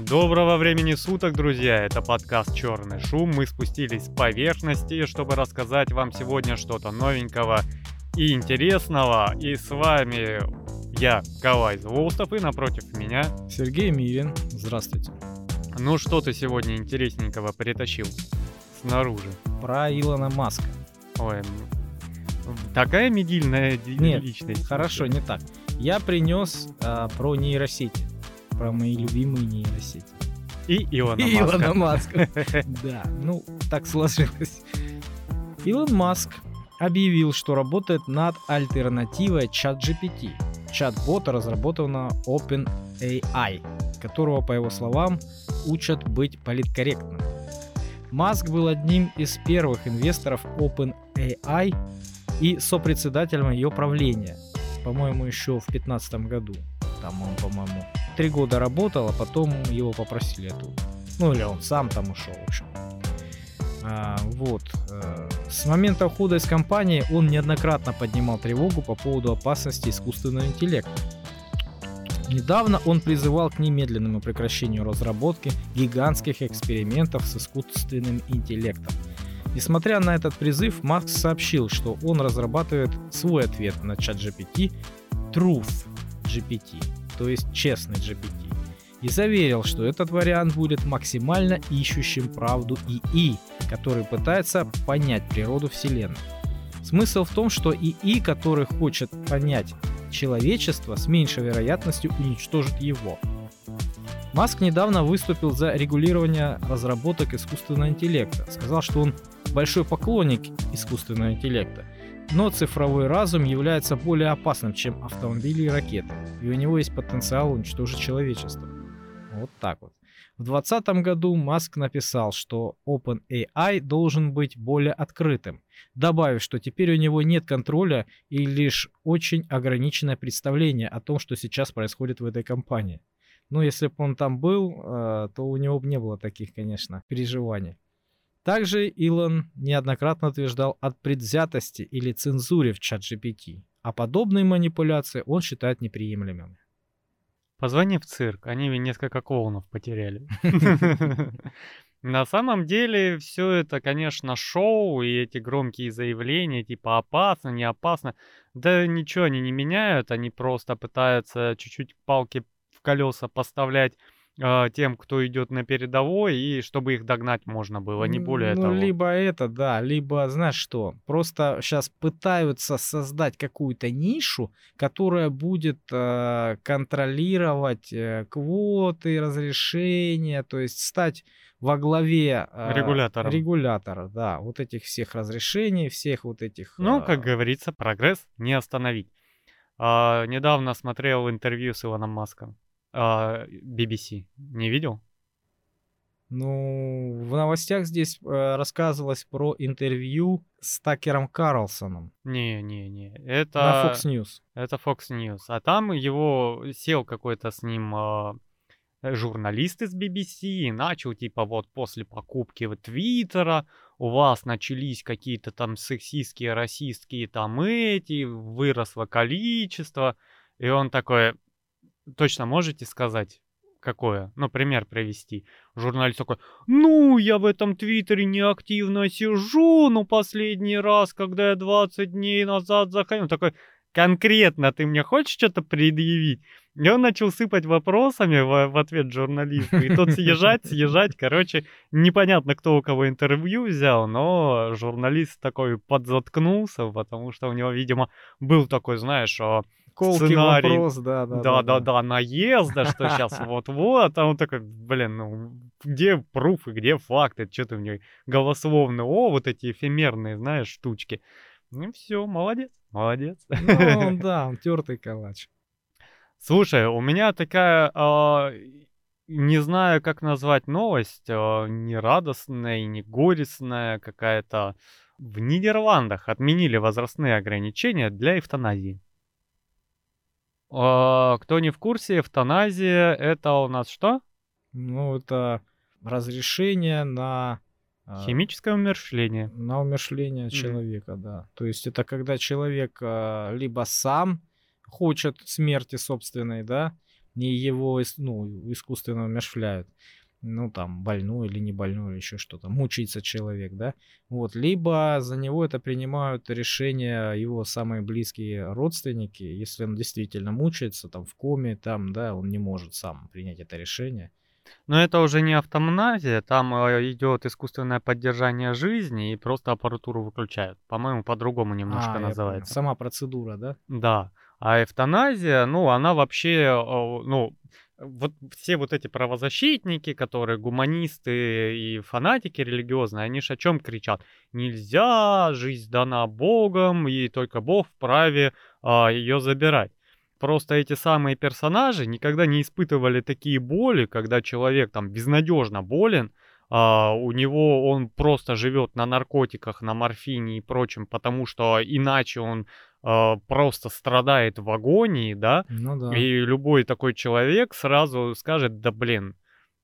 Доброго времени суток, друзья! Это подкаст «Черный шум». Мы спустились с поверхности, чтобы рассказать вам сегодня что-то новенького и интересного. И с вами я, Калай Злоустов, и напротив меня... Сергей Мирин. Здравствуйте. Ну что ты сегодня интересненького притащил снаружи? Про Илона Маска. Ой, такая медийная Нет, личность. Хорошо, не так. Я принес а, про нейросети. Про мои любимые нейросети. И Илона И Маска. Илона Маска. Да, ну, так сложилось. Илон Маск объявил, что работает над альтернативой ChatGPT. Чат-бота, разработанного OpenAI, которого, по его словам, учат быть политкорректным. Маск был одним из первых инвесторов OpenAI и сопредседателем ее правления, по-моему, еще в 2015 году. Там он, по-моему, три года работал, а потом его попросили оттуда. Ну или он сам там ушел, в общем. А, вот. э, С момента ухода из компании он неоднократно поднимал тревогу по поводу опасности искусственного интеллекта. Недавно он призывал к немедленному прекращению разработки гигантских экспериментов с искусственным интеллектом. Несмотря на этот призыв, Маск сообщил, что он разрабатывает свой ответ на чат GPT Truth GPT, то есть честный GPT, и заверил, что этот вариант будет максимально ищущим правду ИИ, который пытается понять природу Вселенной. Смысл в том, что ИИ, который хочет понять человечество, с меньшей вероятностью уничтожит его. Маск недавно выступил за регулирование разработок искусственного интеллекта. Сказал, что он большой поклонник искусственного интеллекта, но цифровой разум является более опасным, чем автомобили и ракеты, и у него есть потенциал уничтожить человечество. Вот так вот. В 2020 году Маск написал, что OpenAI должен быть более открытым, добавив, что теперь у него нет контроля и лишь очень ограниченное представление о том, что сейчас происходит в этой компании. Ну, если бы он там был, э, то у него бы не было таких, конечно, переживаний. Также Илон неоднократно утверждал о предвзятости или цензуре в чат GPT, а подобные манипуляции он считает неприемлемыми. Позвони в цирк, они ведь несколько клоунов потеряли. На самом деле все это, конечно, шоу и эти громкие заявления, типа опасно, не опасно. Да ничего они не меняют, они просто пытаются чуть-чуть палки в колеса поставлять тем, кто идет на передовой, и чтобы их догнать можно было, не более ну, того. либо это, да, либо, знаешь что, просто сейчас пытаются создать какую-то нишу, которая будет э, контролировать э, квоты, разрешения, то есть стать во главе э, Регулятором. регулятора, да, вот этих всех разрешений, всех вот этих... Ну, э, как говорится, прогресс не остановить. А, недавно смотрел интервью с Илоном Маском. А, BBC. Не видел? Ну, в новостях здесь э, рассказывалось про интервью с Такером Карлсоном Не-не-не. Это... на Fox News. Это Fox News. А там его сел какой-то с ним а, журналист из BBC и начал, типа, вот после покупки Твиттера у вас начались какие-то там сексистские, расистские там эти, выросло количество. И он такой, точно можете сказать, какое? Ну, пример привести. Журналист такой, ну, я в этом твиттере неактивно сижу, ну, последний раз, когда я 20 дней назад заходил. Такой, конкретно ты мне хочешь что-то предъявить? И он начал сыпать вопросами в, в ответ журналисту. И тот съезжать, съезжать. Короче, непонятно, кто у кого интервью взял, но журналист такой подзаткнулся, потому что у него, видимо, был такой, знаешь, а, Колкий сценарий. вопрос, да, да. да-да-да, наезда, что сейчас вот-вот, а он такой, блин, ну где пруфы, где факты, что ты мне голословно, о, вот эти эфемерные, знаешь, штучки. Ну все, молодец, молодец. Ну, да, он тертый калач. Слушай, у меня такая, а, не знаю, как назвать новость, а, не радостная и не горестная какая-то. В Нидерландах отменили возрастные ограничения для эвтаназии. А, Кто не в курсе, эвтаназия это у нас что? Ну, это разрешение на... а, Химическое умерщвление. На умершление человека, да. То есть это когда человек а, либо сам хочет смерти собственной, да, не его ну, искусственно умершвляют, ну там больной или не больной или еще что-то, мучается человек, да, вот, либо за него это принимают решение его самые близкие родственники, если он действительно мучается, там в коме, там, да, он не может сам принять это решение. Но это уже не автомназия, там э, идет искусственное поддержание жизни и просто аппаратуру выключают. По-моему, по-другому немножко А, называется. Сама процедура, да? Да. А эвтаназия, ну, она вообще, э, ну, вот все вот эти правозащитники, которые гуманисты и фанатики религиозные, они же о чем кричат? Нельзя, жизнь дана Богом, и только Бог вправе а, ее забирать. Просто эти самые персонажи никогда не испытывали такие боли, когда человек там безнадежно болен, а, у него он просто живет на наркотиках, на морфине и прочем, потому что иначе он просто страдает в агонии, да, Ну да. и любой такой человек сразу скажет, да блин,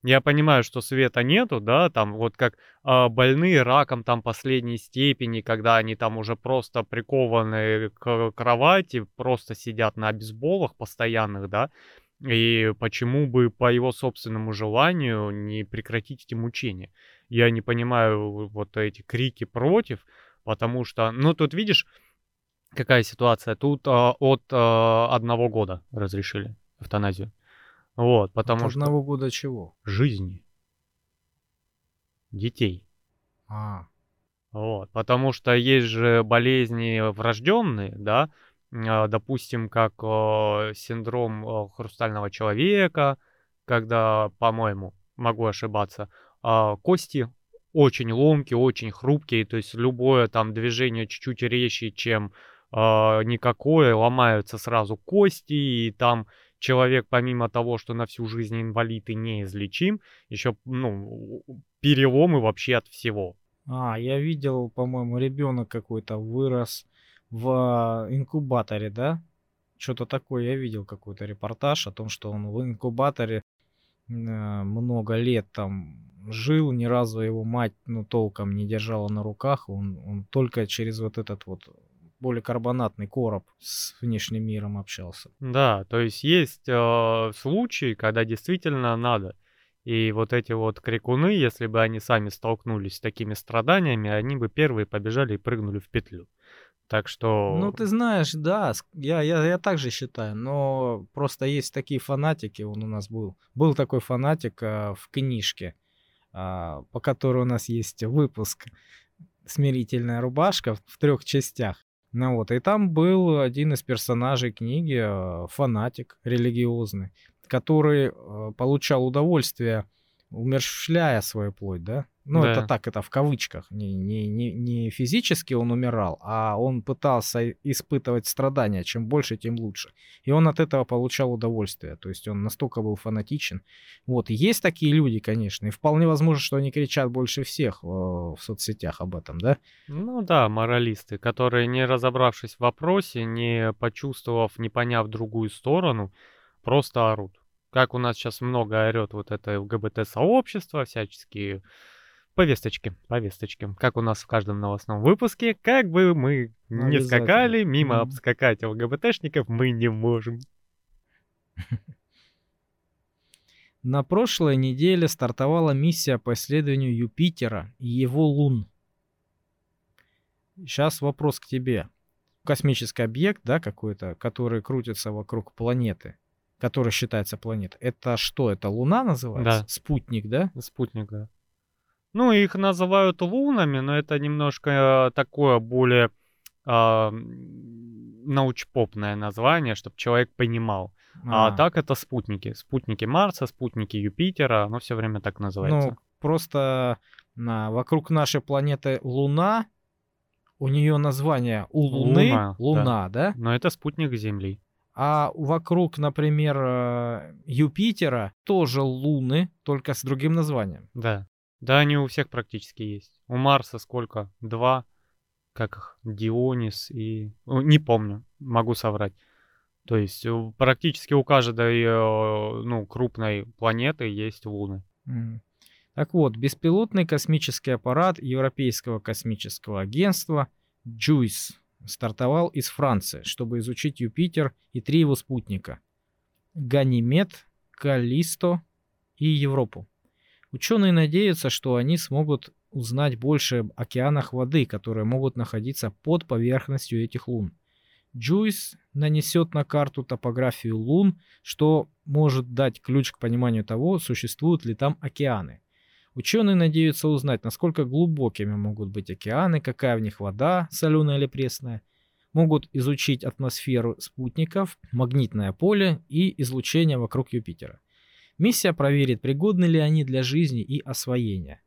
я понимаю, что света нету, да, там вот как а, больные раком там последней степени, когда они там уже просто прикованы к кровати, просто сидят на обезболах постоянных, да, и почему бы по его собственному желанию не прекратить эти мучения? Я не понимаю вот эти крики против, потому что, ну тут видишь, какая ситуация? Тут а, от а, одного года разрешили эвтаназию. Вот, потому От что одного года чего? жизни детей. А, Вот, потому что есть же болезни врожденные, да, а, допустим, как э, синдром э, хрустального человека, когда, по-моему, могу ошибаться, а, кости очень ломкие, очень хрупкие, то есть любое там движение чуть-чуть резче, чем а, никакое, ломаются сразу кости, и там человек, помимо того, что на всю жизнь инвалид и неизлечим, еще, ну, переломы вообще от всего. а, я видел, по-моему, ребенок какой-то вырос в инкубаторе, да? Что-то такое я видел, какой-то репортаж о том, что он в инкубаторе э, много лет там жил, ни разу его мать, ну, толком не держала на руках, он, он только через вот этот вот поликарбонатный короб с внешним миром общался. Да, то есть есть э, случаи, когда действительно надо. И вот эти вот крикуны, если бы они сами столкнулись с такими страданиями, они бы первые побежали и прыгнули в петлю. Так что... Ну, ты знаешь, да, я, я, я так же считаю, но просто есть такие фанатики, он у нас был. Был такой фанатик а, в книжке, а, по которой у нас есть выпуск «Смирительная рубашка» в трех частях. Ну вот, и там был один из персонажей книги, а, фанатик религиозный, который а, получал удовольствие, умерщвляя свою плоть, да? Ну, это Да. так, это в кавычках. Не, не, не, не физически он умирал, а он пытался испытывать страдания. Чем больше, тем лучше. И он от этого получал удовольствие. То есть он настолько был фанатичен. Вот, и есть такие люди, конечно. И вполне возможно, что они кричат больше всех э, в соцсетях об этом, да? Ну да, моралисты, которые, не разобравшись в вопросе, не почувствовав, не поняв другую сторону, просто орут. Как у нас сейчас много орет вот это ЛГБТ-сообщество, всяческие повесточки, повесточки. Как у нас в каждом новостном выпуске, как бы мы не скакали, мимо Мгм. обскакать ЛГБТшников мы не можем. На прошлой неделе стартовала миссия по исследованию Юпитера и его лун. Сейчас вопрос к тебе. Космический объект, да, какой-то, который крутится вокруг планеты, который считается планетой. Это что? Это Луна называется? Да. Спутник, да? Спутник, да. Ну, их называют лунами, но это немножко э, такое более а, м, научпопное название, чтобы человек понимал. А, так это спутники. Спутники Марса, спутники Юпитера, оно все время так называется. Ну, просто на, вокруг нашей планеты Луна, у нее название у Луны Луна, Луна, да? Но это спутник Земли. А вокруг, например, э, Юпитера тоже Луны, только с другим названием. Да. Да, они у всех практически есть. У Марса сколько? Два. Как их? Дионис и... О, Не помню, могу соврать. То есть э, практически у каждой э, ну, крупной планеты есть луны. Так вот, беспилотный космический аппарат Европейского космического агентства JUICE стартовал из Франции, чтобы изучить Юпитер и три его спутника. Ганимед, Калисто и Европу. Ученые надеются, что они смогут узнать больше об океанах воды, которые могут находиться под поверхностью этих лун. Джуйс нанесет на карту топографию лун, что может дать ключ к пониманию того, существуют ли там океаны. Ученые надеются узнать, насколько глубокими могут быть океаны, какая в них вода, соленая или пресная. Могут изучить атмосферу спутников, магнитное поле и излучение вокруг Юпитера. Миссия проверит, пригодны ли они для жизни и освоения.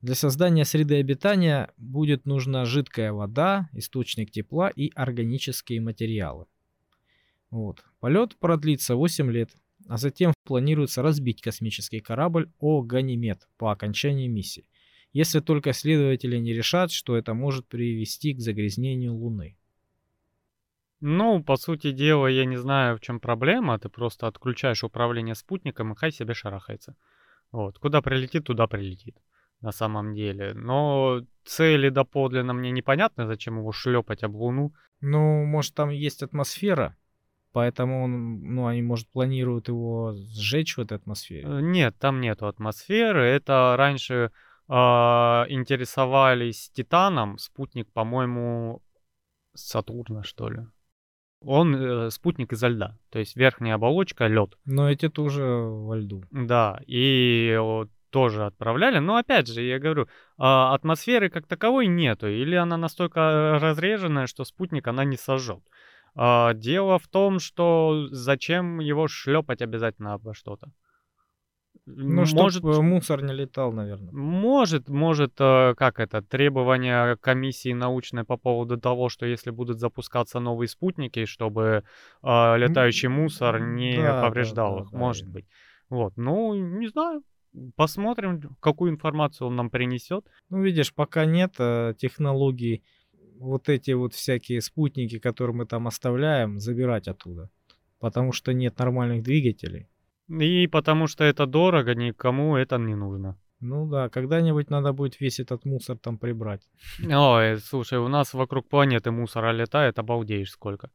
Для создания среды обитания будет нужна жидкая вода, источник тепла и органические материалы. Вот. Полет продлится 8 лет, а затем планируется разбить космический корабль О Ганимед по окончании миссии, если только исследователи не решат, что это может привести к загрязнению Луны. Ну, по сути дела, я не знаю, в чем проблема. Ты просто отключаешь управление спутником, и хай себе шарахается. Вот. Куда прилетит, туда прилетит. На самом деле. Но цели доподлинно мне непонятно, зачем его шлепать об Луну. Ну, может, там есть атмосфера, поэтому он, ну, они, может, планируют его сжечь в этой атмосфере. Э, нет, там нету атмосферы. Это раньше э, интересовались Титаном, спутник, по-моему, Сатурна, что ли. Он э, спутник изо льда, то есть верхняя оболочка лед. Но эти тоже во льду. Да, и вот, тоже отправляли. Но опять же, я говорю, э, атмосферы как таковой нету, или она настолько разреженная, что спутник она не сожжет. Э, дело в том, что зачем его шлепать обязательно обо что-то. Ну, может, чтобы мусор не летал, наверное. Может, может, э, как это, требования комиссии научной по поводу того, что если будут запускаться новые спутники, чтобы э, летающий мусор не да, повреждал да, их, да, может да. быть. Вот, ну, не знаю, посмотрим, какую информацию он нам принесет. Ну, видишь, пока нет э, технологий, вот эти вот всякие спутники, которые мы там оставляем, забирать оттуда, потому что нет нормальных двигателей. И потому что это дорого, никому это не нужно. Ну да, когда-нибудь надо будет весь этот мусор там прибрать. Ой, слушай, у нас вокруг планеты мусора летает, обалдеешь сколько.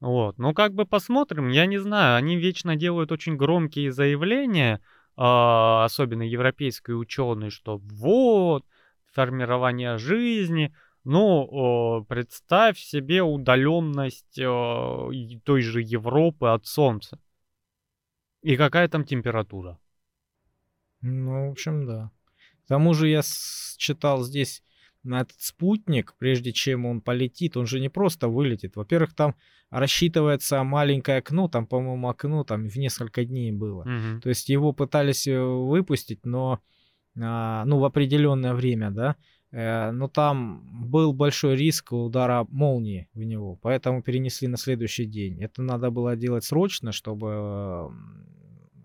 Вот, ну как бы посмотрим, я не знаю, они вечно делают очень громкие заявления, а, особенно европейские ученые, что вот, формирование жизни, ну, представь себе удаленность той же Европы от Солнца. И какая там температура? Ну, в общем, да. К тому же я читал здесь на этот спутник, прежде чем он полетит, он же не просто вылетит. Во-первых, там рассчитывается маленькое окно, там, по-моему, окно там в несколько дней было. Угу. То есть его пытались э, выпустить, но а, ну в определенное время, да. Э, но там был большой риск удара молнии в него, поэтому перенесли на следующий день. Это надо было делать срочно, чтобы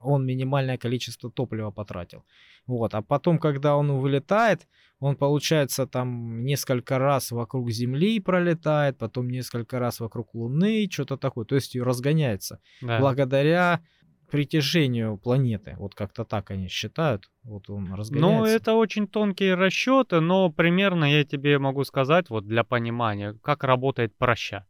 он минимальное количество топлива потратил. Вот. А потом, когда он вылетает, он, получается, там несколько раз вокруг Земли пролетает, потом несколько раз вокруг Луны, что-то такое. То есть разгоняется. Да. Благодаря притяжению планеты. Вот как-то так они считают. Вот он ну, разгоняется. Ну, это очень тонкие расчеты, но примерно я тебе могу сказать, вот для понимания, как работает проща.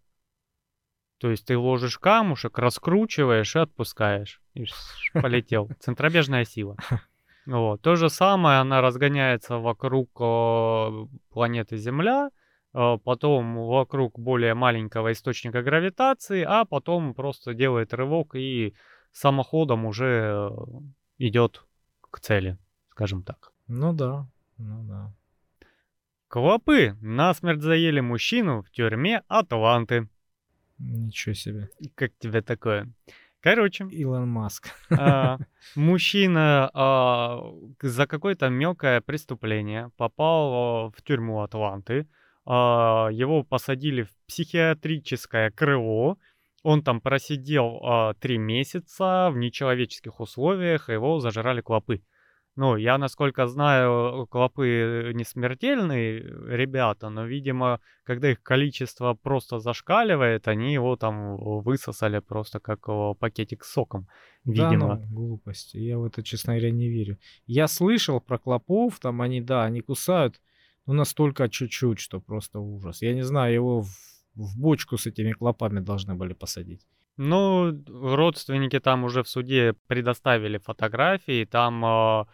То есть ты ложишь камушек, раскручиваешь и отпускаешь. И полетел. Центробежная сила. Вот. То же самое, она разгоняется вокруг э, планеты Земля, э, потом вокруг более маленького источника гравитации, а потом просто делает рывок и самоходом уже э, идет к цели, скажем так. Ну да, ну да. Клопы насмерть заели мужчину в тюрьме Атланты. Ничего себе. Как тебе такое? Короче. Илон Маск. А, мужчина а, за какое-то мелкое преступление попал в тюрьму Атланты. А, его посадили в психиатрическое крыло он там просидел а, три месяца в нечеловеческих условиях, его зажирали клопы. Ну, я, насколько знаю, клопы не смертельные ребята, но, видимо, когда их количество просто зашкаливает, они его там высосали просто как пакетик с соком, видимо. Да, ну, глупость. Я в это, честно говоря, не верю. Я слышал про клопов, там они, да, они кусают, но настолько чуть-чуть, что просто ужас. Я не знаю, его в в бочку с этими клопами должны были посадить. Ну, родственники там уже в суде предоставили фотографии, там а,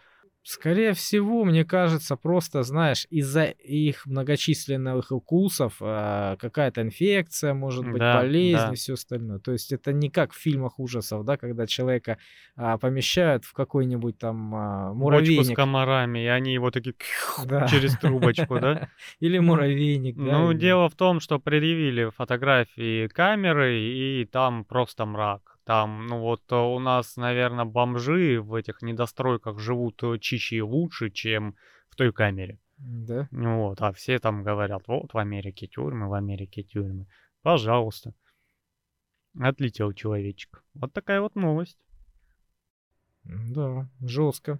Скорее всего, мне кажется, просто, знаешь, из-за их многочисленных укусов э, какая-то инфекция, может быть, да, болезнь да. и все остальное. То есть это не как в фильмах ужасов, да, когда человека а, помещают в какой-нибудь там а, Бочку с муравейник. комарами, и они его такие Да. через трубочку, да? Или муравейник, да. Ну, дело в том, что предъявили фотографии камеры, и там просто мрак. Там, ну вот э, у нас, наверное, бомжи в этих недостройках живут э, чище и лучше, чем в той камере. Да. Вот, а все там говорят, вот в Америке тюрьмы, в Америке тюрьмы. Пожалуйста. Отлетел человечек. Вот такая вот новость. Да, жестко.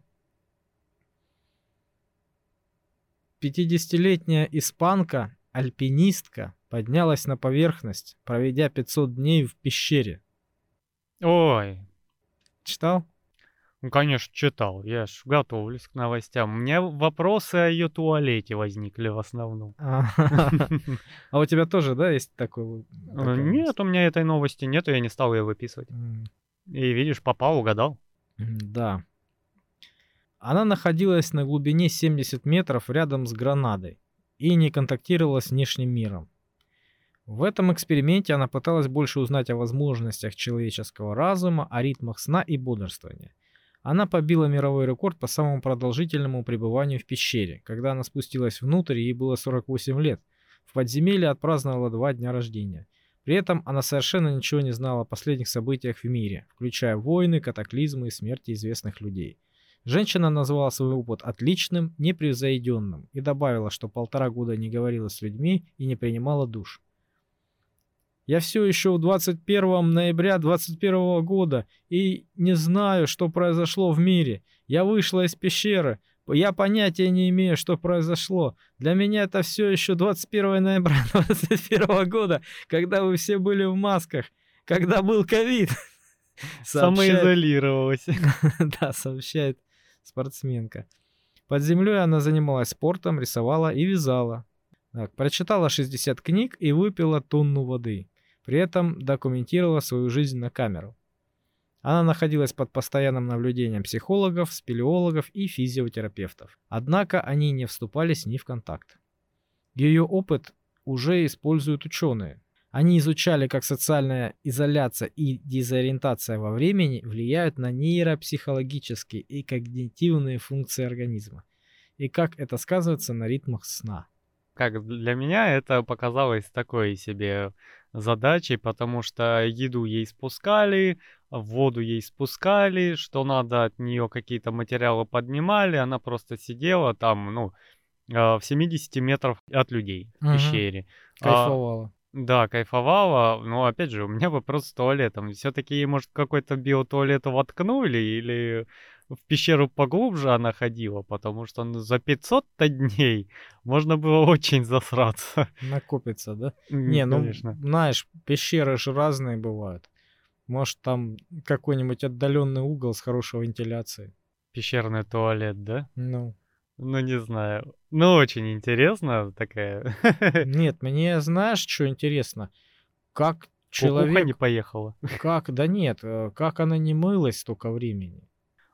50-летняя испанка, альпинистка, поднялась на поверхность, проведя 500 дней в пещере. Ой, Читал? ну, конечно, читал. Я ж готовлюсь к новостям. У меня вопросы о ее туалете возникли в основном. А а у тебя тоже, да, есть такой? Э, Нет, у меня этой новости нету, я не стал ее выписывать. И видишь, попал, угадал. Да. Она находилась на глубине 70 метров рядом с Гранадой и не контактировала с внешним миром. В этом эксперименте она пыталась больше узнать о возможностях человеческого разума, о ритмах сна и бодрствования. Она побила мировой рекорд по самому продолжительному пребыванию в пещере. Когда она спустилась внутрь, ей было 48 лет. В подземелье отпраздновала два дня рождения. При этом она совершенно ничего не знала о последних событиях в мире, включая войны, катаклизмы и смерти известных людей. Женщина назвала свой опыт отличным, непревзойденным и добавила, что полтора года не говорила с людьми и не принимала душ. Я все еще в 21 ноября 21 года и не знаю, что произошло в мире. Я вышла из пещеры. Я понятия не имею, что произошло. Для меня это все еще 21 ноября 21 года, когда вы все были в масках, когда был ковид. Самоизолировалась. да, сообщает спортсменка. Под землей она занималась спортом, рисовала и вязала. Так, прочитала 60 книг и выпила тонну воды. При этом документировала свою жизнь на камеру. Она находилась под постоянным наблюдением психологов, спелеологов и физиотерапевтов. Однако они не вступали с ней в контакт. Ее опыт уже используют ученые. Они изучали, как социальная изоляция и дезориентация во времени влияют на нейропсихологические и когнитивные функции организма, и как это сказывается на ритмах сна. Как для меня это показалось такой себе задачей, потому что еду ей спускали, воду ей спускали, что надо от нее какие-то материалы поднимали, она просто сидела там, ну, э, в 70 метров от людей в Мгм. пещере. А, Кайфовала. Да, кайфовала, но опять же, у меня вопрос с туалетом. Все-таки ей, может, какой-то биотуалет воткнули или в пещеру поглубже она ходила, потому что ну, за 500-то дней можно было очень засраться. Накопится, да? Не, ну, конечно. знаешь, пещеры же разные бывают. Может, там какой-нибудь отдаленный угол с хорошей вентиляцией. Пещерный туалет, да? Ну, Ну, не знаю. Ну, очень интересно такая. нет, мне знаешь, что интересно? Как Кукуха человек... не поехала. Как, да нет, э, как она не мылась столько времени?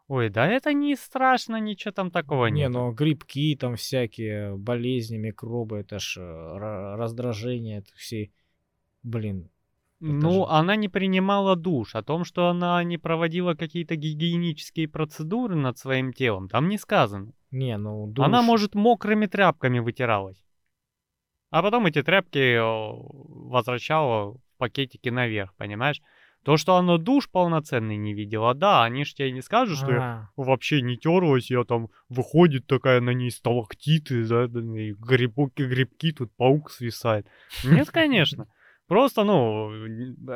Ой, да это не страшно, ничего там такого Не, нет. ну грибки там всякие, болезни, микробы, это ж э, ра- раздражение, это все, блин, Ну, же- она не принимала душ. О том, что она не проводила какие-то гигиенические процедуры над своим телом, там не сказано. не, ну Она, душ- может, мокрыми тряпками вытиралась. А потом эти тряпки э, возвращала в пакетики наверх, понимаешь? То, что она душ полноценный не видела, да, они ж тебе не скажут, что я А, вообще не терлась, я там выходит такая на ней сталактиты, да, да, и грибки, грибки, тут паук свисает. Нет, конечно. Просто, ну,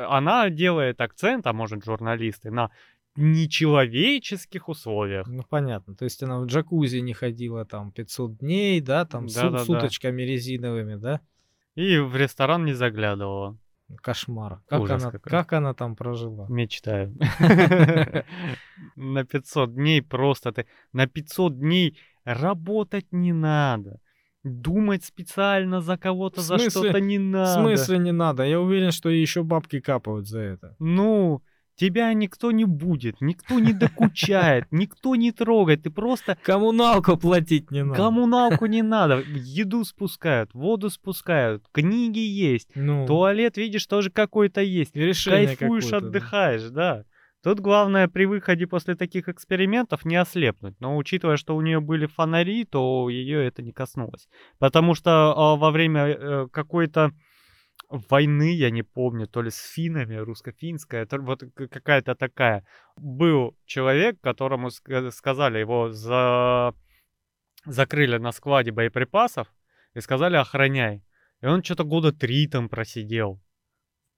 она делает акцент, а может журналисты, на нечеловеческих условиях. ну понятно, то есть она в джакузи не ходила там 500 дней, да, там с Да-да-да. с уточками резиновыми, да? И в ресторан не заглядывала. Кошмар. Как Ужас она, какой. как она там прожила? Мечтаю. На 500 дней просто ты... На 500 дней работать не надо. думать специально за кого-то, В за что-то не В надо. смысле не надо? Я уверен, что еще бабки капают за это. Ну, тебя никто не будет, никто не докучает, никто не трогает, ты просто Коммуналку платить не надо. коммуналку не надо, еду спускают, воду спускают, книги есть, Ну, туалет, видишь, тоже какой-то есть. Кайфуешь, какое-то, да. отдыхаешь, да. Тут главное при выходе после таких экспериментов не ослепнуть. Но учитывая, что у нее были фонари, то ее это не коснулось. Потому что а, во время э, какой-то войны, я не помню, то ли с финнами, русско-финская, то- вот к- какая-то такая. Был человек, которому ска- сказали, его за... закрыли на складе боеприпасов и сказали охраняй. И он что-то года три там просидел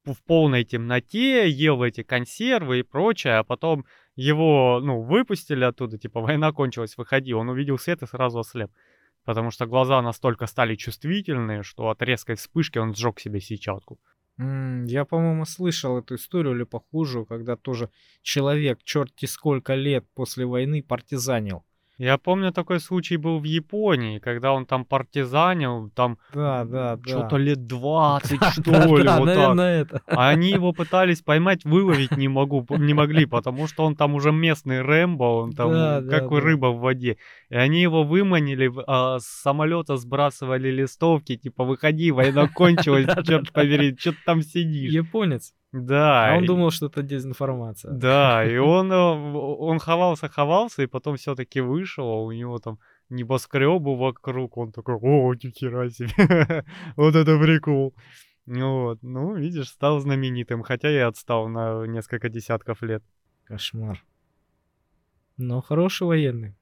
в полной темноте, ел эти консервы и прочее, а потом его, ну, выпустили оттуда, типа, война кончилась, выходи. Он увидел свет и сразу ослеп. Потому что глаза настолько стали чувствительные, что от резкой вспышки он сжег себе сетчатку. Я, по-моему, слышал эту историю или похожую, когда тоже человек, черти сколько лет после войны, партизанил. Я помню, такой случай был в Японии, когда он там партизанил, там Да, да, да. что-то лет 20, Да, что да, ли, да, вот так. А они его пытались поймать, выловить не, могу, не могли, потому что он там уже местный Рэмбо, он там Да, да, как да. рыба в воде. И они его выманили, а, с самолета сбрасывали листовки, типа, выходи, война кончилась, черт побери, что ты там сидишь. Японец. Да. А он думал, что это дезинформация. Да, и он, э, он ховался, ховался, и потом все-таки вышел, а у него там небоскребы вокруг, он такой, о, ни хера себе, вот это прикол. Ну Вот, ну, видишь, стал знаменитым, хотя и отстал на несколько десятков лет. Кошмар. Но хороший военный.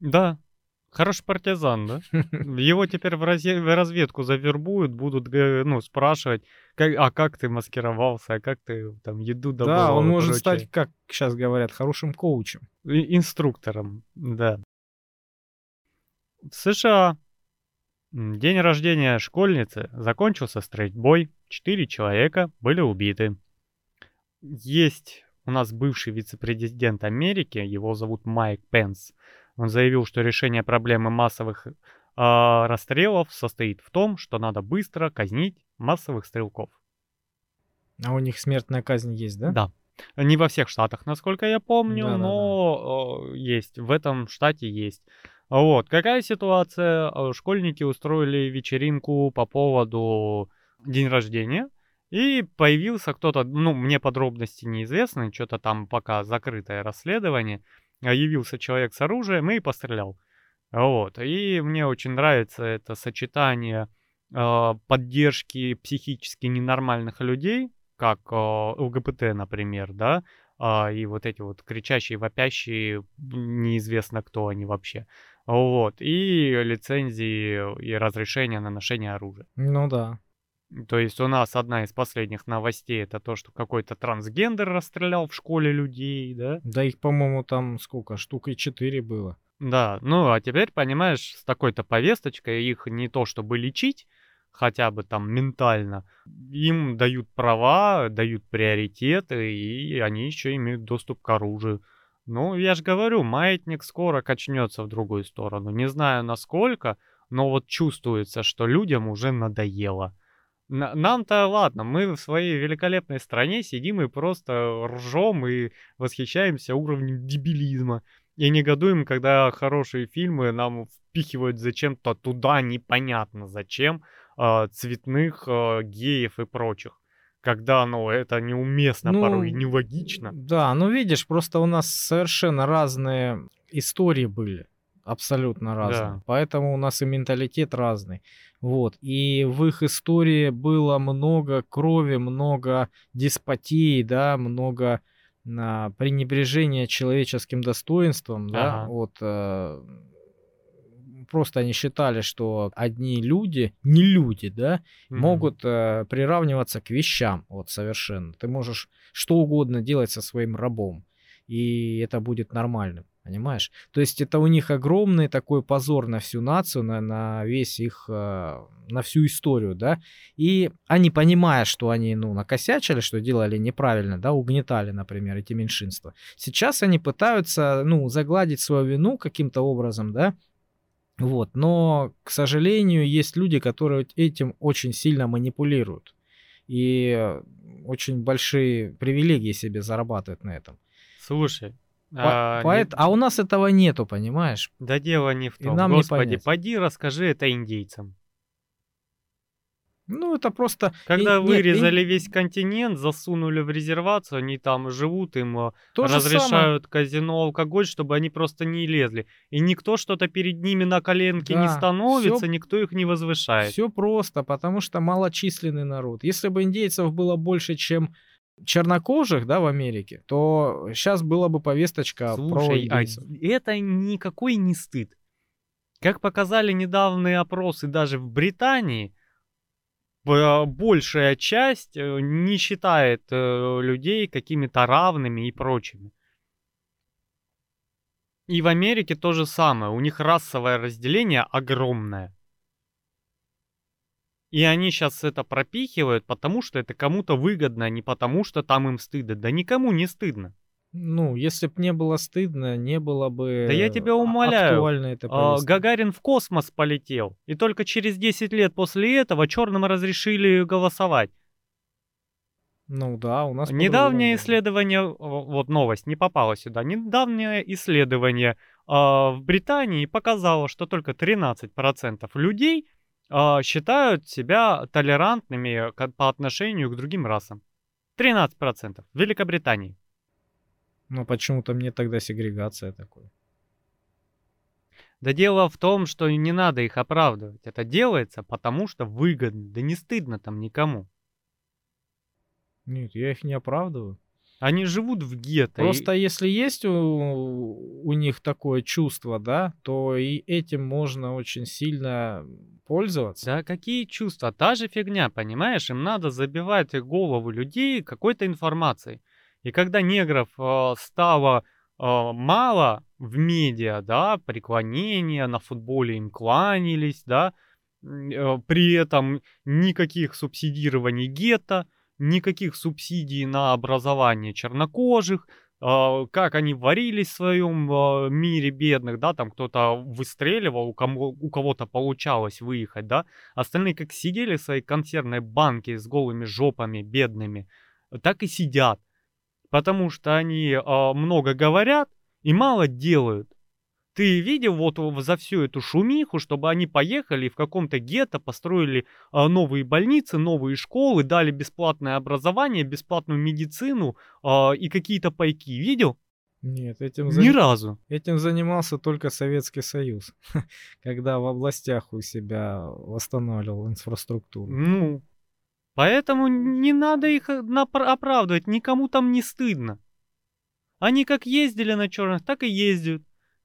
Да, хороший партизан, да? Его теперь в, разведку завербуют, будут, ну, спрашивать, как- а как ты маскировался, а как ты там еду добывал Да, он может прочее. стать, как сейчас говорят, хорошим коучем. И- Инструктором, да. В США день рождения школьницы закончился стрельбой. Четыре человека были убиты. Есть у нас бывший вице-президент Америки, его зовут Майк Пенс. Он заявил, что решение проблемы массовых а, расстрелов состоит в том, что надо быстро казнить массовых стрелков. А у них смертная казнь есть, да? Да. Не во всех штатах, насколько я помню, Да-да-да. но э, есть. В этом штате есть. Вот. Какая ситуация? Э, Школьники устроили вечеринку по поводу день рождения. И появился кто-то, ну, мне подробности неизвестны, что-то там пока закрытое расследование. А Явился человек с оружием и пострелял. Вот. И мне очень нравится это сочетание э, поддержки психически ненормальных людей, как э, ЛГБТ, например, да, а, и вот эти вот кричащие, вопящие, неизвестно кто они вообще. Вот. И лицензии и разрешения на ношение оружия. Ну да. То есть у нас одна из последних новостей это то, что какой-то трансгендер расстрелял в школе людей, да? Да их, по-моему, там сколько? Штук и четыре было. Да, ну а теперь, понимаешь, с такой-то повесточкой их не то чтобы лечить, хотя бы там ментально, им дают права, дают приоритеты, и они еще имеют доступ к оружию. Ну, я же говорю, маятник скоро качнется в другую сторону. Не знаю насколько, но вот чувствуется, что людям уже надоело. На- Нам-то ладно, мы в своей великолепной стране сидим и просто ржем и восхищаемся уровнем дебилизма. И негодуем, когда хорошие фильмы нам впихивают зачем-то туда непонятно зачем а, цветных а, геев и прочих. Когда, ну, это неуместно Ну, порой, нелогично. Да, ну видишь, просто у нас совершенно разные истории были. Абсолютно разные. Да. Поэтому у нас и менталитет разный. Вот. И в их истории было много крови, много деспотии, да, много а, пренебрежения человеческим достоинством, да. Ага. Вот. э, просто они считали, что одни люди, не люди, да, Мгм. могут э, приравниваться к вещам, вот совершенно. Ты можешь что угодно делать со своим рабом, и это будет нормальным, понимаешь? То есть это у них огромный такой позор на всю нацию, на, на весь их, э, на всю историю, да, и они, понимая, что они, ну, накосячили, что делали неправильно, да, угнетали, например, эти меньшинства, сейчас они пытаются, ну, загладить свою вину каким-то образом, да, Вот. Но, к сожалению, есть люди, которые этим очень сильно манипулируют. И очень большие привилегии себе зарабатывают на этом. Слушай, По- а, поэт- не- а у нас этого нету, понимаешь? да дело не в И том. нам не Господи, понять. поди расскажи это индейцам. Ну, это просто... Когда И- нет, вырезали весь континент, засунули в резервацию, они там живут, им э, То же самое. разрешают казино, алкоголь, чтобы они просто не лезли. И никто что-то перед ними на коленке не Да, становится, всё- никто их не возвышает. Все просто, потому что малочисленный народ. Если бы индейцев было больше, чем чернокожих, да, в Америке, то сейчас была бы повесточка про Слушай, а индейцев. это никакой не стыд. Как показали недавние опросы даже в Британии, большая часть э, не считает э, людей какими-то равными и прочими. И в Америке то же самое. У них расовое разделение огромное. И они сейчас это пропихивают, потому что это кому-то выгодно, а не потому что там им стыдно. Да никому не стыдно. Ну, если бы не было стыдно, не было бы Да я тебя а- умоляю. актуально это А. Гагарин в космос полетел. И только через 10 лет после этого черным разрешили голосовать. Ну да, у нас Недавнее исследование, вот новость не попала сюда, недавнее исследование а, в Британии показало, что только 13% людей считают себя толерантными по отношению к другим расам. 13% в Великобритании. Но почему-то мне тогда сегрегация такой. Да дело в том, что не надо их оправдывать. Это делается потому, что выгодно. Да не стыдно там никому. Нет, я их не оправдываю. Они живут в гетто. и- Просто если есть у, у них такое чувство, да, то и этим можно очень сильно пользоваться. Да какие чувства? Та же фигня, понимаешь? Им надо забивать голову людей какой-то информацией. И когда негров э, стало э, мало в медиа, да, преклонения, на футболе им кланялись, да, э, при этом никаких субсидирований гетто, никаких субсидий на образование чернокожих, э, как они варились в своем э, мире бедных, да, там кто-то выстреливал, у, кому, у кого-то получалось выехать, да, остальные как сидели в своей консервной банке с голыми жопами бедными, так и сидят, потому что они э, много говорят и мало делают. Ты видел вот за всю эту шумиху, чтобы они поехали в каком-то гетто построили а, новые больницы, новые школы, дали бесплатное образование, бесплатную медицину а, и какие-то пайки. Видел? Нет, этим, Ни зани- разу. этим занимался только Советский Союз, когда в областях у себя восстанавливал инфраструктуру. Ну, поэтому не надо их э, оправдывать, никому там не стыдно. Они как ездили на черных, так и ездят.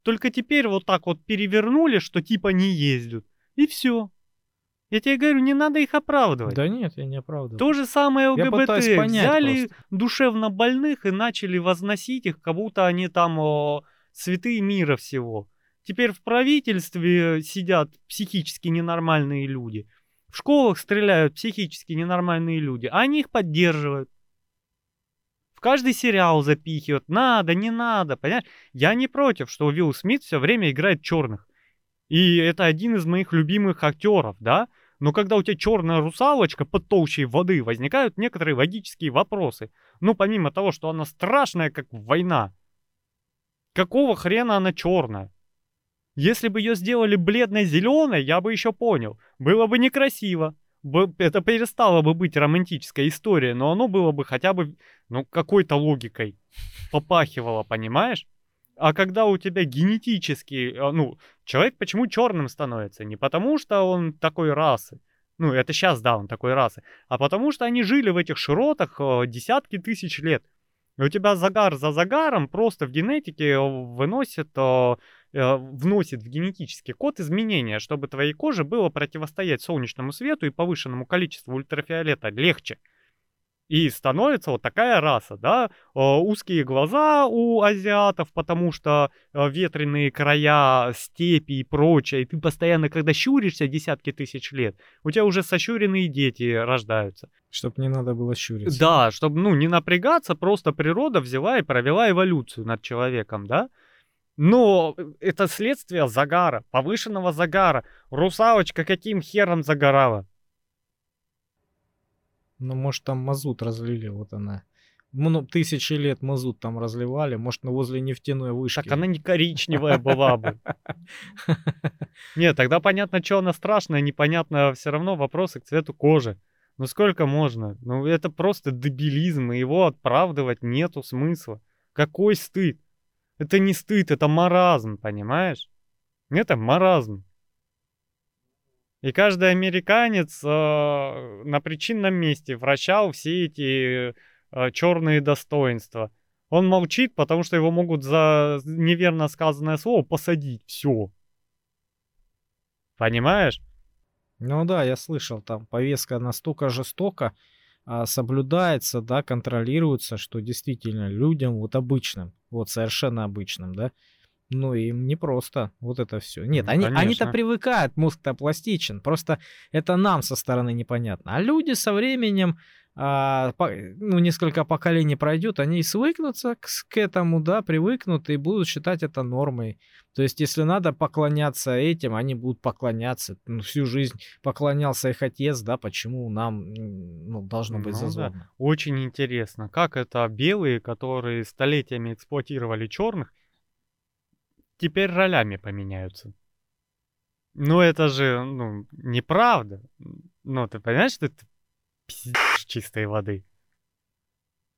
Только теперь вот так вот перевернули, что типа не ездят. И все. Я тебе говорю, не надо их оправдывать. Да нет, я не оправдываю. То же самое ЛГБТ. Взяли просто. душевно больных и начали возносить их, как будто они там о, святые мира всего. Теперь в правительстве сидят психически ненормальные люди. В школах стреляют психически ненормальные люди. А они их поддерживают. В каждый сериал запихивают. Надо, не надо, понимаешь? Я не против, что Уилл Смит все время играет черных. И это один из моих любимых актеров, да? Но когда у тебя черная русалочка под толщей воды, возникают некоторые логические вопросы. Ну, помимо того, что она страшная, как война. Какого хрена она черная? Если бы ее сделали бледно-зеленой, я бы еще понял. Было бы некрасиво. Это перестало бы быть романтической историей, но оно было бы хотя бы, ну, какой-то логикой. Попахивало, понимаешь? А когда у тебя генетически, э, ну, человек почему черным становится? Не потому, что он такой расы. Ну, это сейчас, да, он такой расы. А потому, что они жили в этих широтах э, десятки тысяч лет. И у тебя загар за загаром просто в генетике э, выносит, э, вносит в генетический код изменения, чтобы твоей коже было противостоять солнечному свету и повышенному количеству ультрафиолета легче. И становится вот такая раса, да, э, узкие глаза у азиатов, потому что э, ветреные края, степи и прочее, и ты постоянно, когда щуришься десятки тысяч лет, у тебя уже сощуренные дети рождаются. Чтоб не надо было щуриться. Да, чтобы, ну, не напрягаться, просто природа взяла и провела эволюцию над человеком, да? Но это следствие загара, повышенного загара. Русалочка каким хером загорала? Ну, может, там мазут разлили, вот она. Ну, тысячи лет мазут там разливали, может, ну, возле нефтяной вышки. Так она не коричневая была бы. Нет, тогда понятно, что она страшная, непонятно все равно вопросы к цвету кожи. Ну сколько можно? Ну это просто дебилизм, и его оправдывать нету смысла. Какой стыд? Это не стыд, это маразм, понимаешь? Это маразм. И каждый американец э, на причинном месте вращал все эти э, черные достоинства. Он молчит, потому что его могут за неверно сказанное слово посадить. Все. Понимаешь? Ну да, я слышал, там повестка настолько жестоко а, соблюдается, да, контролируется, что действительно людям, вот обычным, вот совершенно обычным, да, ну им не просто вот это все. Нет, ну, они, они-то привыкают, мозг-то пластичен, просто это нам со стороны непонятно. А люди со временем а, по, ну, несколько поколений пройдет, они свыкнутся к, к этому, да, привыкнут и будут считать это нормой. То есть, если надо поклоняться этим, они будут поклоняться. Ну, всю жизнь поклонялся их отец, да, почему нам ну, должно быть ну, зазорно. Да. Очень интересно, как это белые, которые столетиями эксплуатировали черных, теперь ролями поменяются. Ну, это же, ну, неправда. Ну, ты понимаешь, что это пиздец чистой воды.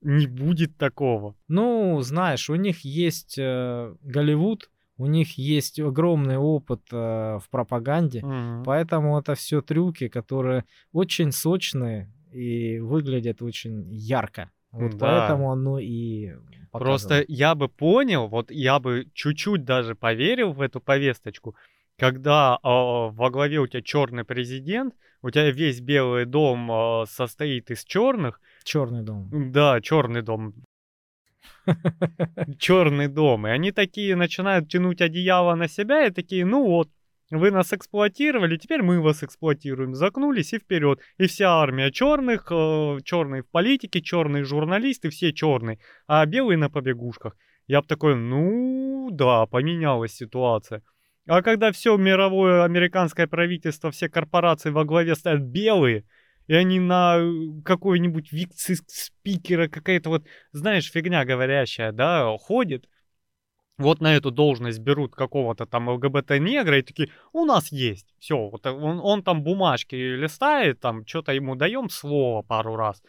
Не будет такого. Ну, знаешь, у них есть э, Голливуд, у них есть огромный опыт э, в пропаганде, угу. поэтому это все трюки, которые очень сочные и выглядят очень ярко. Вот да. поэтому оно и показывает. Просто я бы понял, вот я бы чуть-чуть даже поверил в эту повесточку, когда э, во главе у тебя черный президент, у тебя весь Белый дом э, состоит из черных. Черный дом. Да, черный дом. Черный дом. И они такие начинают тянуть одеяло на себя и такие, ну вот, вы нас эксплуатировали, теперь мы вас эксплуатируем. Закнулись и вперед. И вся армия черных, э, черные в политике, черные журналисты, все черные, а белые на побегушках. Я бы такой, ну да, поменялась ситуация. А когда все мировое американское правительство, все корпорации во главе стоят белые, и они на э, какой-нибудь вице-спикера, какая-то вот, знаешь, фигня говорящая, да, ходит, вот на эту должность берут какого-то там ЛГБТ-негра и такие, у нас есть, все, вот он, он там бумажки листает, там что-то ему даем слово пару раз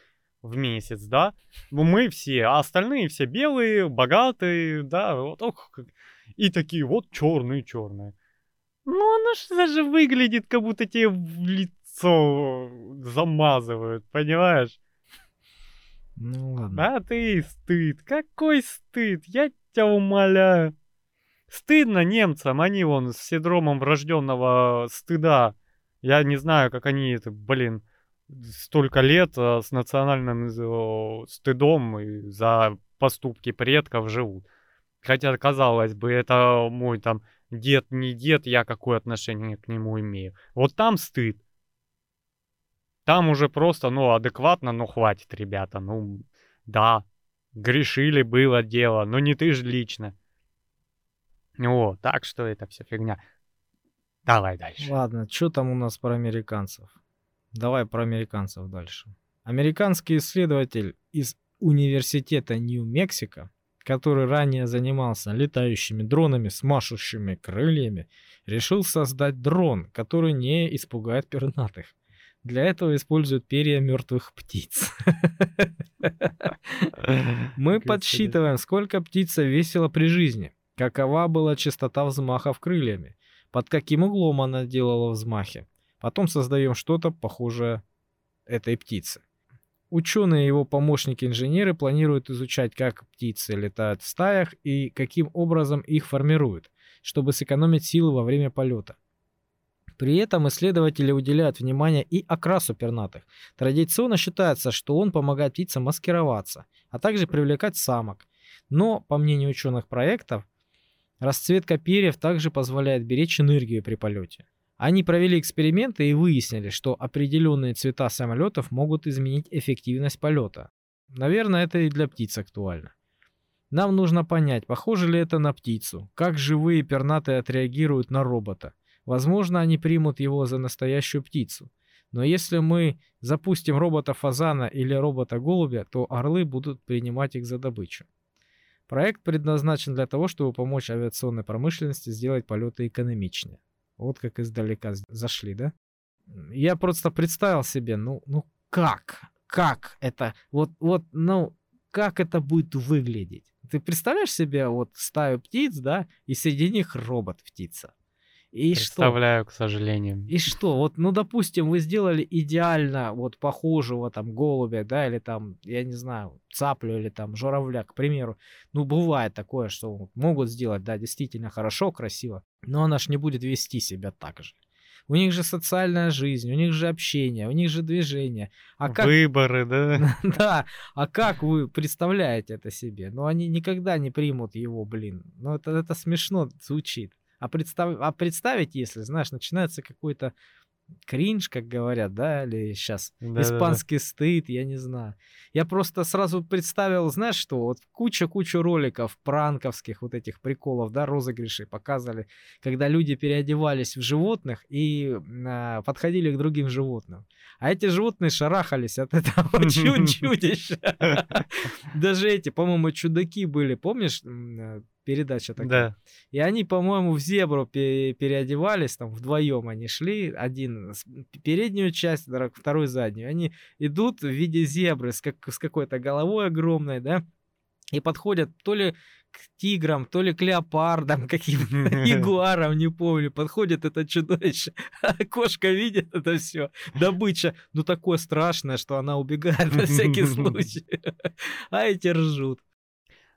в месяц, да, мы все, а остальные все белые, богатые, да, вот, ох, и такие вот черные-черные. Ну, оно же даже выглядит, как будто тебе в лицо замазывают, понимаешь? Ну ладно. А ты стыд. Какой стыд? Я тебя умоляю. Стыдно немцам, они вон с синдромом врожденного стыда. Я не знаю, как они это, блин, столько лет а, с национальным э, стыдом за поступки предков живут. Хотя, казалось бы, это мой там дед, не дед, я какое отношение к нему имею. Вот там стыд. Там уже просто, ну, адекватно, ну, хватит, ребята, ну, да, грешили, было дело, но не ты же лично. О, так что это все фигня. Давай дальше. Ладно, что там у нас про американцев? Давай про американцев дальше. Американский исследователь из университета Нью-Мексико который ранее занимался летающими дронами с машущими крыльями, решил создать дрон, который не испугает пернатых. Для этого используют перья мертвых птиц. Мы подсчитываем, сколько птица весила при жизни, какова была частота взмахов крыльями, под каким углом она делала взмахи. Потом создаем что-то похожее этой птице. Ученые и его помощники-инженеры планируют изучать, как птицы летают в стаях и каким образом их формируют, чтобы сэкономить силы во время полета. При этом исследователи уделяют внимание и окрасу пернатых. Традиционно считается, что он помогает птицам маскироваться, а также привлекать самок. Но, по мнению ученых проектов, расцветка перьев также позволяет беречь энергию при полете. Они провели эксперименты и выяснили, что определенные цвета самолетов могут изменить эффективность полета. Наверное, это и для птиц актуально. Нам нужно понять, похоже ли это на птицу, как живые пернатые отреагируют на робота. Возможно, они примут его за настоящую птицу. Но если мы запустим робота-фазана или робота-голубя, то орлы будут принимать их за добычу. Проект предназначен для того, чтобы помочь авиационной промышленности сделать полеты экономичнее. Вот как издалека зашли, да? Я просто представил себе, ну, ну как? Как это? Вот, вот, ну, как это будет выглядеть? Ты представляешь себе вот стаю птиц, да, и среди них робот-птица? И Представляю, что? к сожалению. И что? Вот, ну, допустим, вы сделали идеально вот похожего там голубя, да, или там, я не знаю, цаплю или там журавля, к примеру. Ну, бывает такое, что могут сделать, да, действительно хорошо, красиво, но она ж не будет вести себя так же. У них же социальная жизнь, у них же общение, у них же движение. А как... Выборы, да? да. А как вы представляете это себе? Ну, они никогда не примут его, блин. Ну, это, это смешно звучит. А, представ... а представить, если, знаешь, начинается какой-то кринж, как говорят, да, или сейчас да, испанский да, да. стыд, я не знаю. Я просто сразу представил, знаешь что, вот куча-куча роликов пранковских вот этих приколов, да, розыгрышей показывали, когда люди переодевались в животных и а, подходили к другим животным. А эти животные шарахались от этого чудища. Даже эти, по-моему, чудаки были, помнишь, э, передача такая. Да. И они, по-моему, в зебру переодевались, там вдвоем они шли, один переднюю часть, второй заднюю. Они идут в виде зебры с, как, с какой-то головой огромной, да, и подходят то ли к тиграм, то ли к леопардам, каким-то ягуарам, не помню. Подходит это чудовище, кошка видит это все, добыча, ну такое страшное, что она убегает на всякий случай. А эти ржут.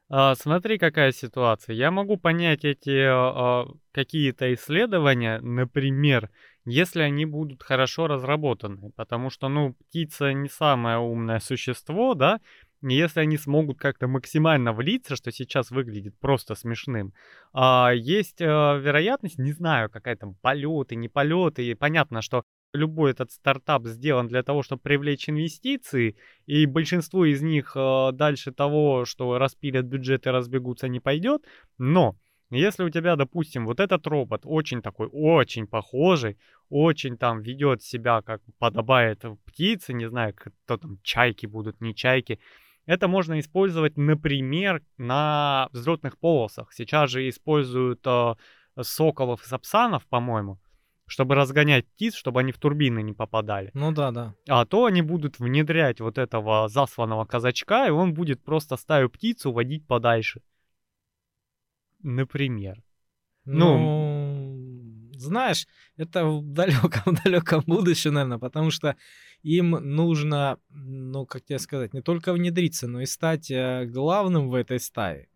А, смотри, какая ситуация. Я могу понять эти а, какие-то исследования, например, если они будут хорошо разработаны, потому что, ну, птица не самое умное существо, да, если они смогут как-то максимально влиться, что сейчас выглядит просто смешным, а, есть вероятность, не знаю, какая там полеты, не полеты, понятно, что любой этот стартап сделан для того, чтобы привлечь инвестиции, и большинство из них э, дальше того, что распилят бюджет и разбегутся, не пойдет. Но если у тебя, допустим, вот этот робот очень такой, очень похожий, очень там ведет себя, как подобает птице, не знаю, кто там, чайки будут, не чайки, это можно использовать, например, на взлетных полосах. Сейчас же используют э, соколов и сапсанов, по-моему чтобы разгонять птиц, чтобы они в турбины не попадали. Ну да, да. А то они будут внедрять вот этого засланного казачка, и он будет просто стаю птицу водить подальше. Например. Ну, ну знаешь, это в далеком-далеком будущем, наверное, потому что им нужно, ну, как тебе сказать, не только внедриться, но и стать э, главным в этой стае,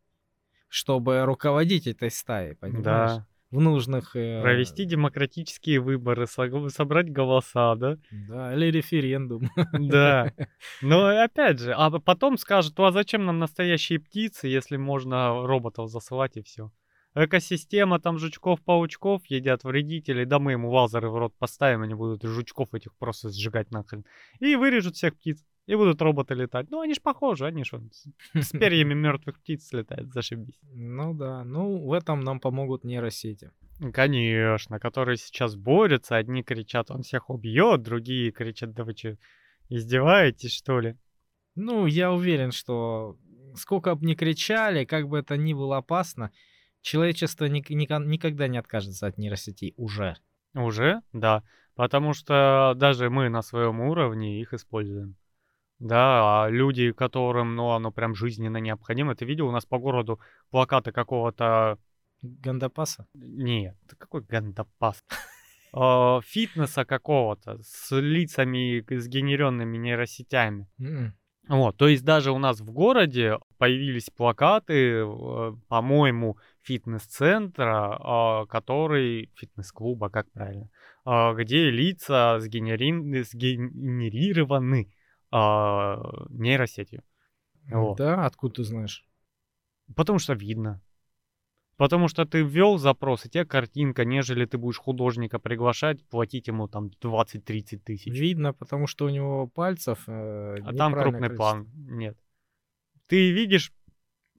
чтобы руководить этой стаей, понимаешь? Да в нужных... Э... Провести демократические выборы, собрать голоса, да? Да, или референдум. Да. Но опять же, а потом скажут, а зачем нам настоящие птицы, если можно роботов засылать и все? Экосистема, там жучков-паучков едят вредителей, да мы ему вазеры в рот поставим, они будут жучков этих просто сжигать нахрен. И вырежут всех птиц. И будут роботы летать. Ну, они ж похожи, они ж с перьями мертвых птиц летают, зашибись. Ну да, ну в этом нам помогут нейросети. Конечно, которые сейчас борются, одни кричат, он всех убьет, другие кричат, да вы что, издеваетесь, что ли? Ну, я уверен, что сколько бы ни кричали, как бы это ни было опасно, человечество ни- ни- никогда не откажется от нейросетей уже. Уже? Да. Потому что даже мы на своем уровне их используем. Да, а люди, которым, ну, оно прям жизненно необходимо. Ты видел у нас по городу плакаты какого-то... Гандапаса? Нет, какой гандапас? А, фитнеса какого-то с лицами, сгенеренными нейросетями. Вот, то есть даже у нас в городе появились плакаты, э, по-моему, фитнес-центра, а, который, фитнес-клуба, как правильно, где лица сгенери... сгенерированы а, нейросетью. Вот. Да, откуда ты знаешь? Потому что видно. Потому что ты ввел запрос, и тебе картинка, нежели ты будешь художника приглашать, платить ему там 20-30 тысяч. Видно, потому что у него пальцев... Э, а там крупный количество. план. Нет. Ты видишь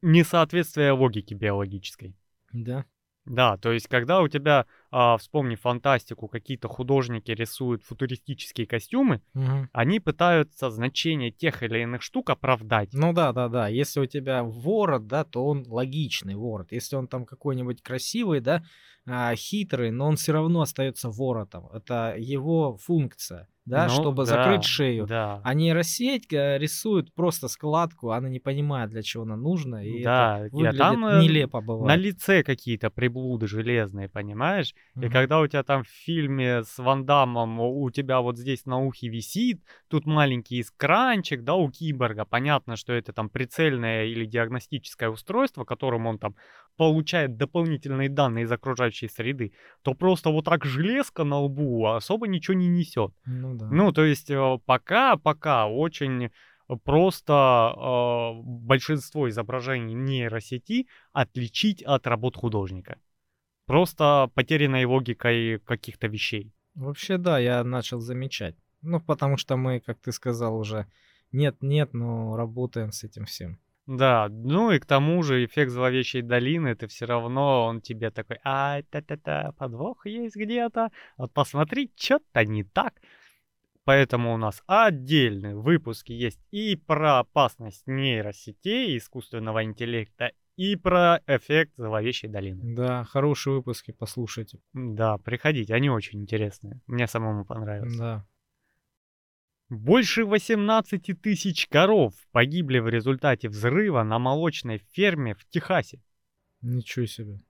несоответствие логике биологической. Да. Да, то есть когда у тебя, а, вспомни фантастику, какие-то художники рисуют футуристические костюмы, Мгм. они пытаются значение тех или иных штук оправдать. Ну да, да, да. Если у тебя ворот, да, то он логичный ворот. Если он там какой-нибудь красивый, да, а, хитрый, но он все равно остается воротом. Это его функция, да, Ну чтобы да, закрыть шею. Да. А нейросеть э, рисует просто складку, она не понимает, для чего она нужна, и Да, это выглядит там, э, нелепо На бывает. лице какие-то приблуды железные, понимаешь? И Мгм. когда у тебя там в фильме с Ван Даммом у тебя вот здесь на ухе висит, тут маленький экранчик, да, у киборга, понятно, что это там прицельное или диагностическое устройство, которым он там получает дополнительные данные из окружающей среды, то просто вот так железка на лбу особо ничего не несет. Ну да. Ну, то есть э, пока, пока очень просто э, большинство изображений нейросети отличить от работ художника. Просто потерянной логикой каких-то вещей. Вообще, да, я начал замечать. Ну, потому что мы, как ты сказал, уже нет-нет, но работаем с этим всем. Да, ну и к тому же эффект зловещей долины, ты все равно, он тебе такой, а, та-та-та, подвох есть где-то, вот посмотри, что-то не так. Поэтому у нас отдельные выпуски есть и про опасность нейросетей, искусственного интеллекта, и про эффект зловещей долины. Да, хорошие выпуски, послушайте. Да, приходите, они очень интересные. Мне самому понравилось. Да. Больше 18 тысяч коров погибли в результате взрыва на молочной ферме в Техасе. Ничего себе.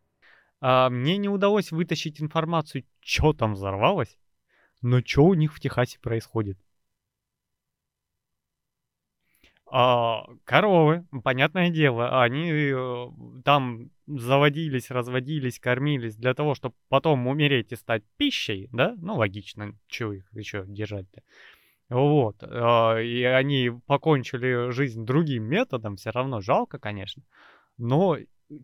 А, мне не удалось вытащить информацию, что там взорвалось, но что у них в Техасе происходит. А, коровы, понятное дело, они э, там заводились, разводились, кормились для того, чтобы потом умереть и стать пищей, да? Ну, логично, чего их еще держать-то. Вот. а, И они покончили жизнь другим методом, все равно жалко, конечно. Но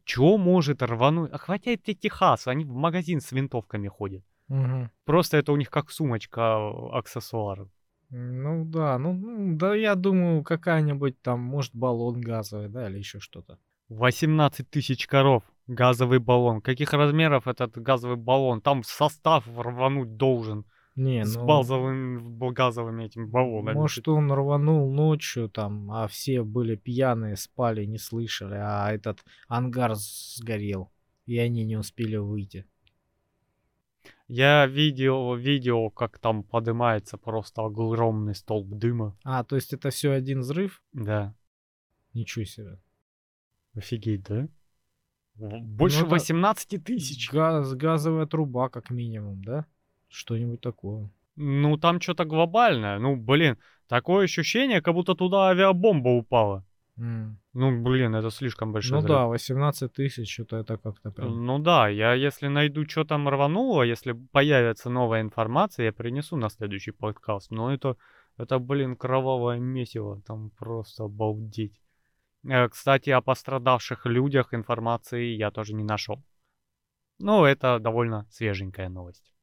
чего может рвануть? А хотя это Техас, они в магазин с винтовками ходят. Мгм. Просто это у них как сумочка а, аксессуаров. Ну да, ну, ну, да, я думаю, какая-нибудь там, может, баллон газовый, да, или еще что-то. 18 тысяч коров. Газовый баллон. Каких размеров этот газовый баллон? Там состав рвануть должен. Не, с ну, базовым, газовыми этими баллонами. может, он рванул ночью там, а все были пьяные, спали, не слышали, а этот ангар сгорел, и они не успели выйти. Я видел видео, как там поднимается просто огромный столб дыма. А, то есть это все один взрыв? Да. Ничего себе. Офигеть, да? В- Больше это 18 тысяч. Газ, газовая труба, как минимум, да? Что-нибудь такое. Ну, там что-то глобальное. Ну, блин, такое ощущение, как будто туда авиабомба упала. М. Ну, блин, это слишком большой Ну взрыв. да, 18 тысяч, что-то это как-то прям... Ну да, я если найду, что там рвануло, если появится новая информация, я принесу на следующий подкаст. Но это, это, блин, кровавое месиво, там просто обалдеть. Э, Кстати, о пострадавших людях информации я тоже не нашел. Ну, это довольно свеженькая новость.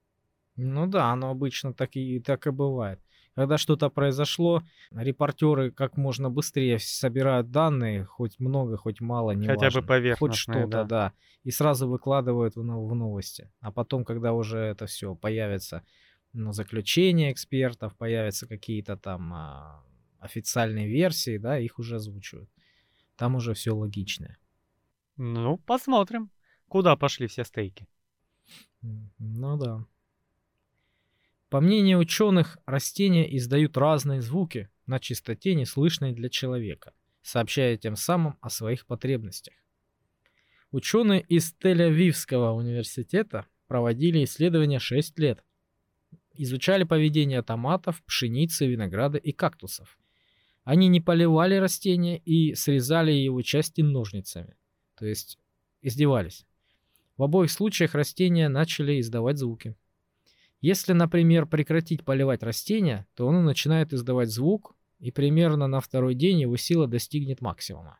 Ну да, оно обычно так и, так и бывает. Когда что-то произошло, репортеры как можно быстрее собирают данные, хоть много, хоть мало, не Хотя бы важно. Хоть поверхностные, что-то, да. да. И сразу выкладывают в, в новости. А потом, когда уже это все появится, ну, заключение экспертов, появятся какие-то там а, официальные версии, да, их уже озвучивают. Там уже все логичное. Ну, посмотрим, куда пошли все стейки. Ну да. По мнению ученых, растения издают разные звуки на частоте, неслышной для человека, сообщая тем самым о своих потребностях. Ученые из Тель-Авивского университета проводили исследования 6 лет. Изучали поведение томатов, пшеницы, винограда и кактусов. Они не поливали растения и срезали его части ножницами. То есть издевались. В обоих случаях растения начали издавать звуки. Если, например, прекратить поливать растение, то оно начинает издавать звук, и примерно на второй день его сила достигнет максимума.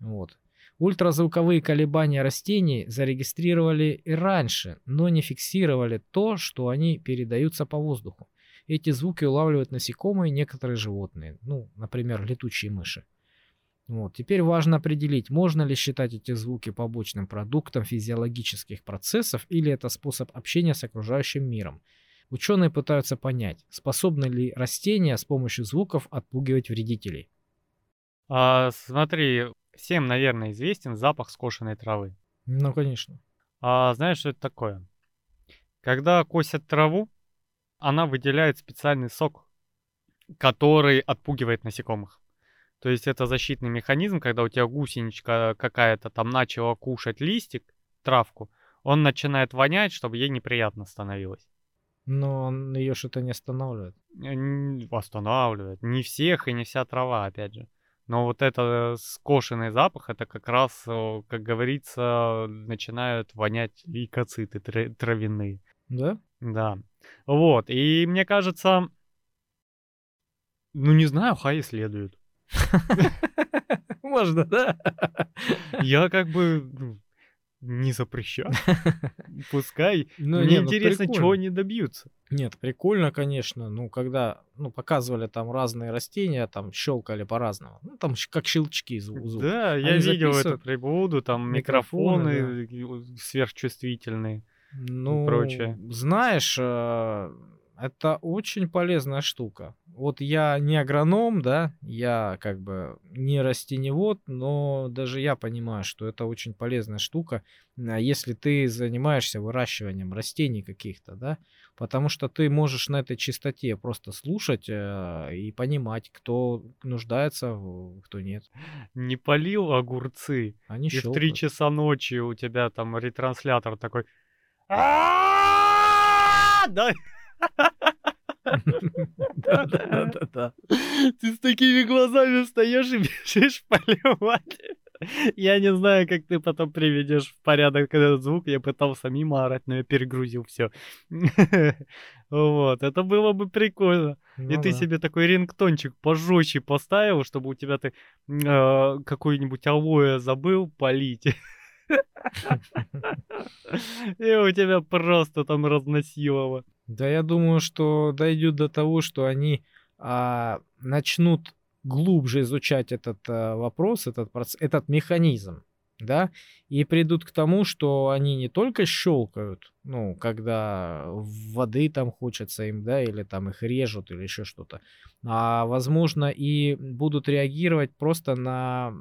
Вот. Ультразвуковые колебания растений зарегистрировали и раньше, но не фиксировали то, что они передаются по воздуху. Эти звуки улавливают насекомые и некоторые животные, ну, например, летучие мыши. Вот. Теперь важно определить, можно ли считать эти звуки побочным продуктом физиологических процессов или это способ общения с окружающим миром. Ученые пытаются понять, способны ли растения с помощью звуков отпугивать вредителей. А, смотри, всем, наверное, известен запах скошенной травы. Ну, конечно. А знаешь, что это такое? Когда косят траву, она выделяет специальный сок, который отпугивает насекомых. То есть это защитный механизм, когда у тебя гусеничка какая-то там начала кушать листик, травку, он начинает вонять, чтобы ей неприятно становилось. Но он ее что-то не останавливает. Э, останавливает. Не всех и не вся трава, опять же. Но вот это скошенный запах, это как раз, как говорится, начинают вонять лейкоциты травяные. Да? Да. Вот. И мне кажется, ну не знаю, хай исследуют. Можно, да? Я как бы ну, не запрещаю. Пускай. Ну, Мне не, ну, интересно, ну, чего они добьются. Нет, прикольно, конечно. Ну, когда ну, показывали там разные растения, там щелкали по-разному. Ну, там как щелчки звук. Да, я видел эту прибуду, там микрофоны, микрофоны да. сверхчувствительные ну, и прочее. Знаешь, э, это очень полезная штука. Вот я не агроном, да, я как бы не растеневод, но даже я понимаю, что это очень полезная штука, а если ты занимаешься выращиванием растений каких-то, да, потому что ты можешь на этой чистоте просто слушать э, и понимать, кто нуждается, кто нет. Не полил огурцы, Они и в три часа ночи у тебя там ретранслятор такой... Да. Да-да-да. Ты с такими глазами встаешь и бежишь поливать. Я не знаю, как ты потом приведешь в порядок этот звук. Я пытался мимо орать, но я перегрузил все. Вот, это было бы прикольно. Ну, и ты себе такой рингтончик пожестче поставил, чтобы у тебя ты э, какой-нибудь алоэ забыл полить. И у тебя просто там разносилово. Да, я думаю, что дойдет до того, что они а, начнут глубже изучать этот а, вопрос, этот, этот механизм, да, и придут к тому, что они не только щелкают, ну, когда воды там хочется им, да, или там их режут, или еще что-то, а, возможно, и будут реагировать просто на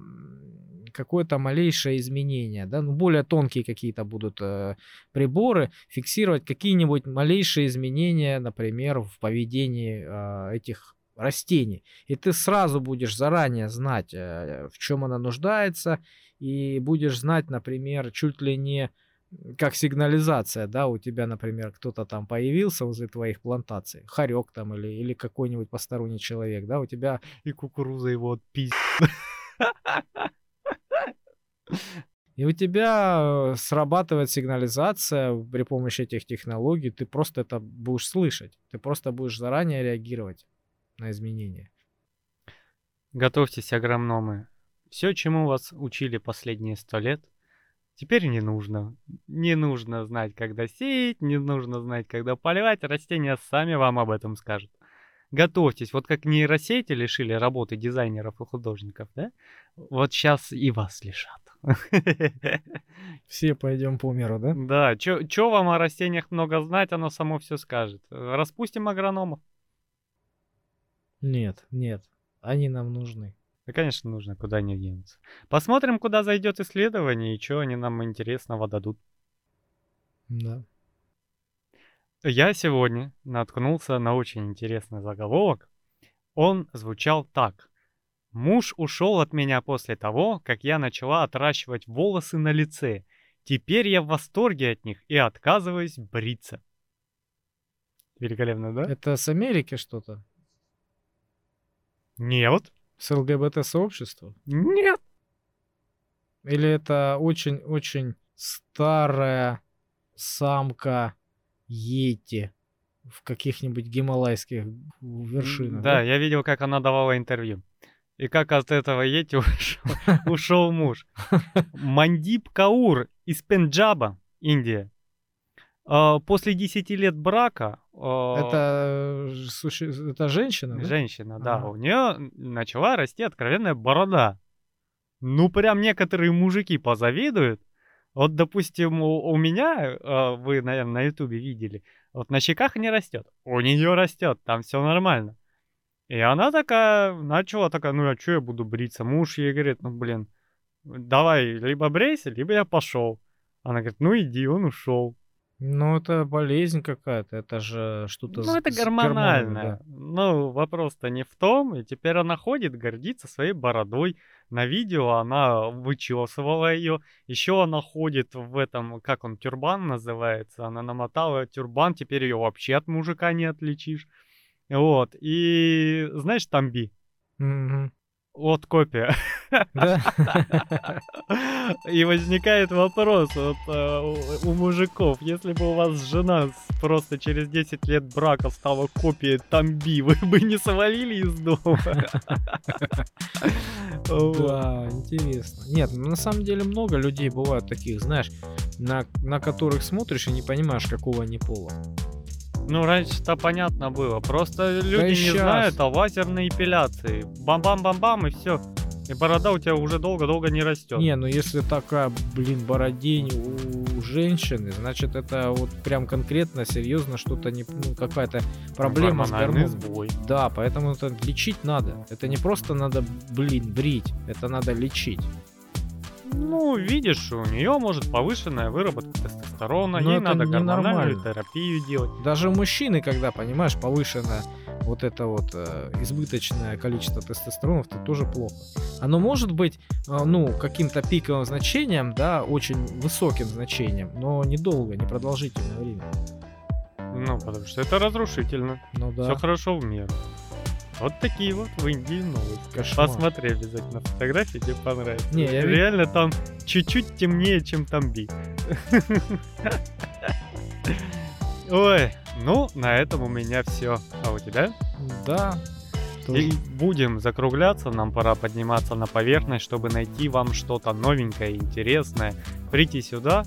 какое-то малейшее изменение, да, ну, более тонкие какие-то будут э, приборы, фиксировать какие-нибудь малейшие изменения, например, в поведении э, этих растений. И ты сразу будешь заранее знать, э, в чем она нуждается, и будешь знать, например, чуть ли не как сигнализация, да, у тебя, например, кто-то там появился возле твоих плантаций, хорек там или, или какой-нибудь посторонний человек, да, у тебя... И кукуруза его отпи... И у тебя э, срабатывает сигнализация при помощи этих технологий, ты просто это будешь слышать, ты просто будешь заранее реагировать на изменения. Готовьтесь, агрономы. Все, чему вас учили последние сто лет, теперь не нужно. Не нужно знать, когда сеять, не нужно знать, когда поливать. Растения сами вам об этом скажут готовьтесь, вот как нейросети лишили работы дизайнеров и художников, да? Вот сейчас и вас лишат. Все пойдем по миру, да? Да, чё вам о растениях много знать, оно само все скажет. Распустим агрономов. Нет, нет, они нам нужны. Да, конечно, нужно, куда они денутся. Посмотрим, куда зайдет исследование и что они нам интересного дадут. Да. Я сегодня наткнулся на очень интересный заголовок. Он звучал так. Муж ушел от меня после того, как я начала отращивать волосы на лице. Теперь я в восторге от них и отказываюсь бриться. Великолепно, да? Это с Америки что-то? Нет. С ЛГБТ-сообщества? Нет. Или это очень-очень старая самка Йети в каких-нибудь гималайских вершинах. Да, да, я видел, как она давала интервью. И как от этого Йети ушел, ушел муж. Мандип Каур из Пенджаба, Индия. А, после 10 лет брака... А, это, это женщина? Да? Женщина, да. У нее начала расти откровенная борода. Ну, прям некоторые мужики позавидуют. Вот, допустим, у, у меня, э, вы, наверное, на ютубе видели, вот на щеках не растет. У нее растет, там все нормально. И она такая, начала такая, ну а что я буду бриться? Муж ей говорит, ну блин, давай, либо брейся, либо я пошел. Она говорит, ну иди, он ушел. Ну, это болезнь какая-то, это же что-то... Ну, это гормонально. Да. Ну, вопрос-то не в том, и теперь она ходит, гордится своей бородой. На видео она вычесывала ее. Еще она ходит в этом, как он, тюрбан называется. Она намотала тюрбан, теперь ее вообще от мужика не отличишь. Вот, и знаешь, Тамби? Угу. Вот копия. Да. И возникает вопрос вот, э, у мужиков, если бы у вас жена просто через 10 лет брака стала копией Тамби, вы бы не свалили из дома? Да, интересно. Нет, на самом деле много людей бывают таких, знаешь, на, на которых смотришь и не понимаешь, какого они пола. Ну, раньше-то понятно было. Просто люди да не сейчас. знают о лазерной эпиляции. Бам-бам-бам-бам, и все. И борода у тебя уже долго-долго не растет. Не, ну если такая, блин, бородень у женщины, значит это вот прям конкретно, серьезно что-то не, ну, какая-то проблема с гормоном. сбой. Да, поэтому это лечить надо. Это не просто надо, блин, брить, это надо лечить. Ну, видишь, у нее может повышенная выработка тестостерона, Но ей надо гормональную терапию делать. Даже у мужчины, когда, понимаешь, повышенная вот это вот э, избыточное количество тестостерона, это тоже плохо. Оно может быть, э, ну, каким-то пиковым значением, да, очень высоким значением, но недолго, непродолжительное время. Ну, потому что это разрушительно. Ну да. Все хорошо в меру. Вот такие вот в Индии новости. Кошмар. Посмотри обязательно фотографии, тебе понравится. Не, я Реально вид... там чуть-чуть темнее, чем там Би. Ой, ну, на этом у меня все. А у тебя? Да. И будем закругляться, нам пора подниматься на поверхность, чтобы найти вам что-то новенькое, интересное. Прийти сюда,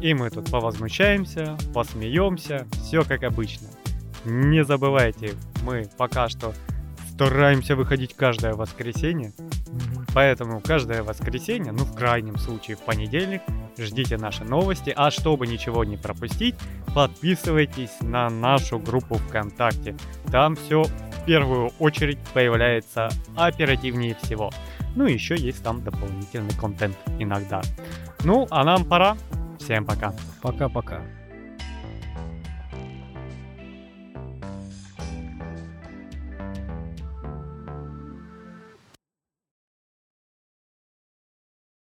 и мы тут повозмущаемся, посмеемся, все как обычно. Не забывайте, мы пока что стараемся выходить каждое воскресенье. Поэтому каждое воскресенье, ну в крайнем случае в понедельник, ждите наши новости. А чтобы ничего не пропустить, подписывайтесь на нашу группу ВКонтакте. Там все в первую очередь появляется оперативнее всего. Ну и еще есть там дополнительный контент иногда. Ну, а нам пора. Всем пока. Пока-пока.